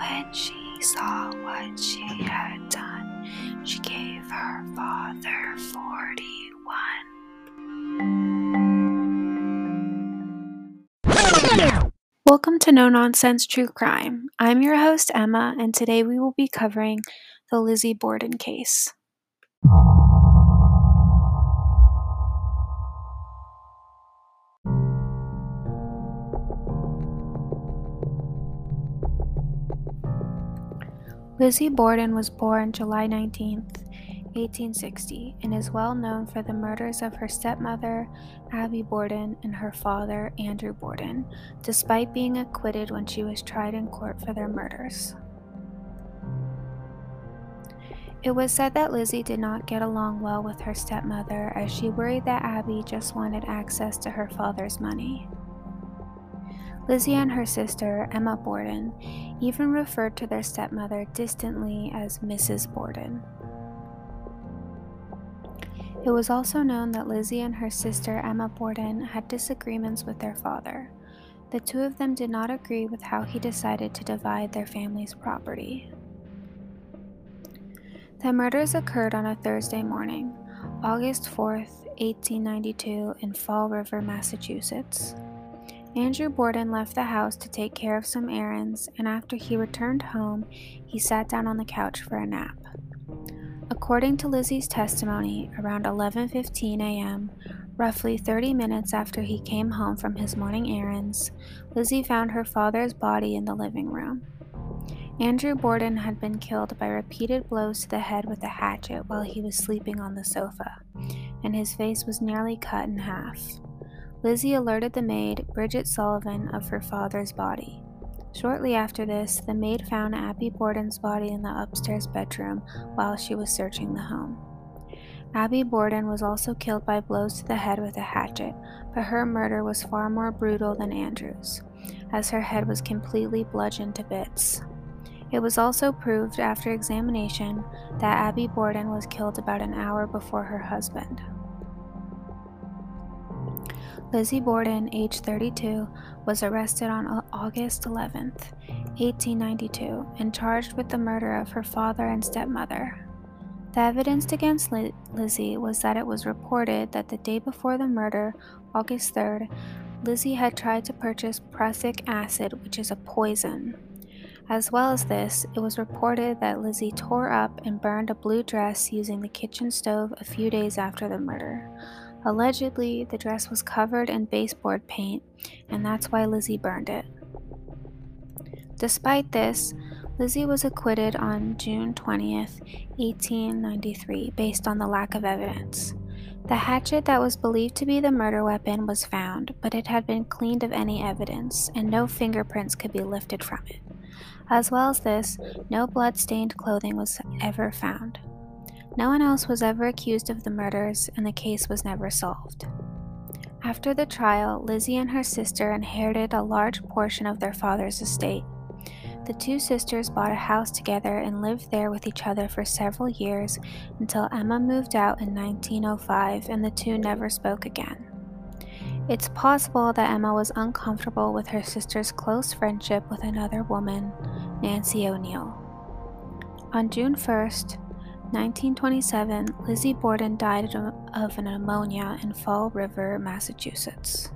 When she saw what she had done, she gave her father 41. Welcome to No Nonsense True Crime. I'm your host, Emma, and today we will be covering the Lizzie Borden case. Lizzie Borden was born July 19, 1860, and is well known for the murders of her stepmother, Abby Borden, and her father, Andrew Borden, despite being acquitted when she was tried in court for their murders. It was said that Lizzie did not get along well with her stepmother as she worried that Abby just wanted access to her father's money. Lizzie and her sister, Emma Borden, even referred to their stepmother distantly as Mrs. Borden. It was also known that Lizzie and her sister, Emma Borden, had disagreements with their father. The two of them did not agree with how he decided to divide their family's property. The murders occurred on a Thursday morning, August 4th, 1892, in Fall River, Massachusetts. Andrew Borden left the house to take care of some errands, and after he returned home, he sat down on the couch for a nap. According to Lizzie's testimony, around 11:15 a.m., roughly 30 minutes after he came home from his morning errands, Lizzie found her father's body in the living room. Andrew Borden had been killed by repeated blows to the head with a hatchet while he was sleeping on the sofa, and his face was nearly cut in half. Lizzie alerted the maid, Bridget Sullivan, of her father's body. Shortly after this, the maid found Abby Borden's body in the upstairs bedroom while she was searching the home. Abby Borden was also killed by blows to the head with a hatchet, but her murder was far more brutal than Andrew's, as her head was completely bludgeoned to bits. It was also proved after examination that Abby Borden was killed about an hour before her husband. Lizzie Borden, age 32, was arrested on August 11, 1892, and charged with the murder of her father and stepmother. The evidence against Lizzie was that it was reported that the day before the murder, August 3rd, Lizzie had tried to purchase prussic acid, which is a poison. As well as this, it was reported that Lizzie tore up and burned a blue dress using the kitchen stove a few days after the murder. Allegedly, the dress was covered in baseboard paint, and that's why Lizzie burned it. Despite this, Lizzie was acquitted on June 20th, 1893, based on the lack of evidence. The hatchet that was believed to be the murder weapon was found, but it had been cleaned of any evidence, and no fingerprints could be lifted from it. As well as this, no blood stained clothing was ever found. No one else was ever accused of the murders, and the case was never solved. After the trial, Lizzie and her sister inherited a large portion of their father's estate. The two sisters bought a house together and lived there with each other for several years until Emma moved out in 1905 and the two never spoke again. It's possible that Emma was uncomfortable with her sister's close friendship with another woman, Nancy O'Neill. On June 1st, 1927, Lizzie Borden died of pneumonia in Fall River, Massachusetts.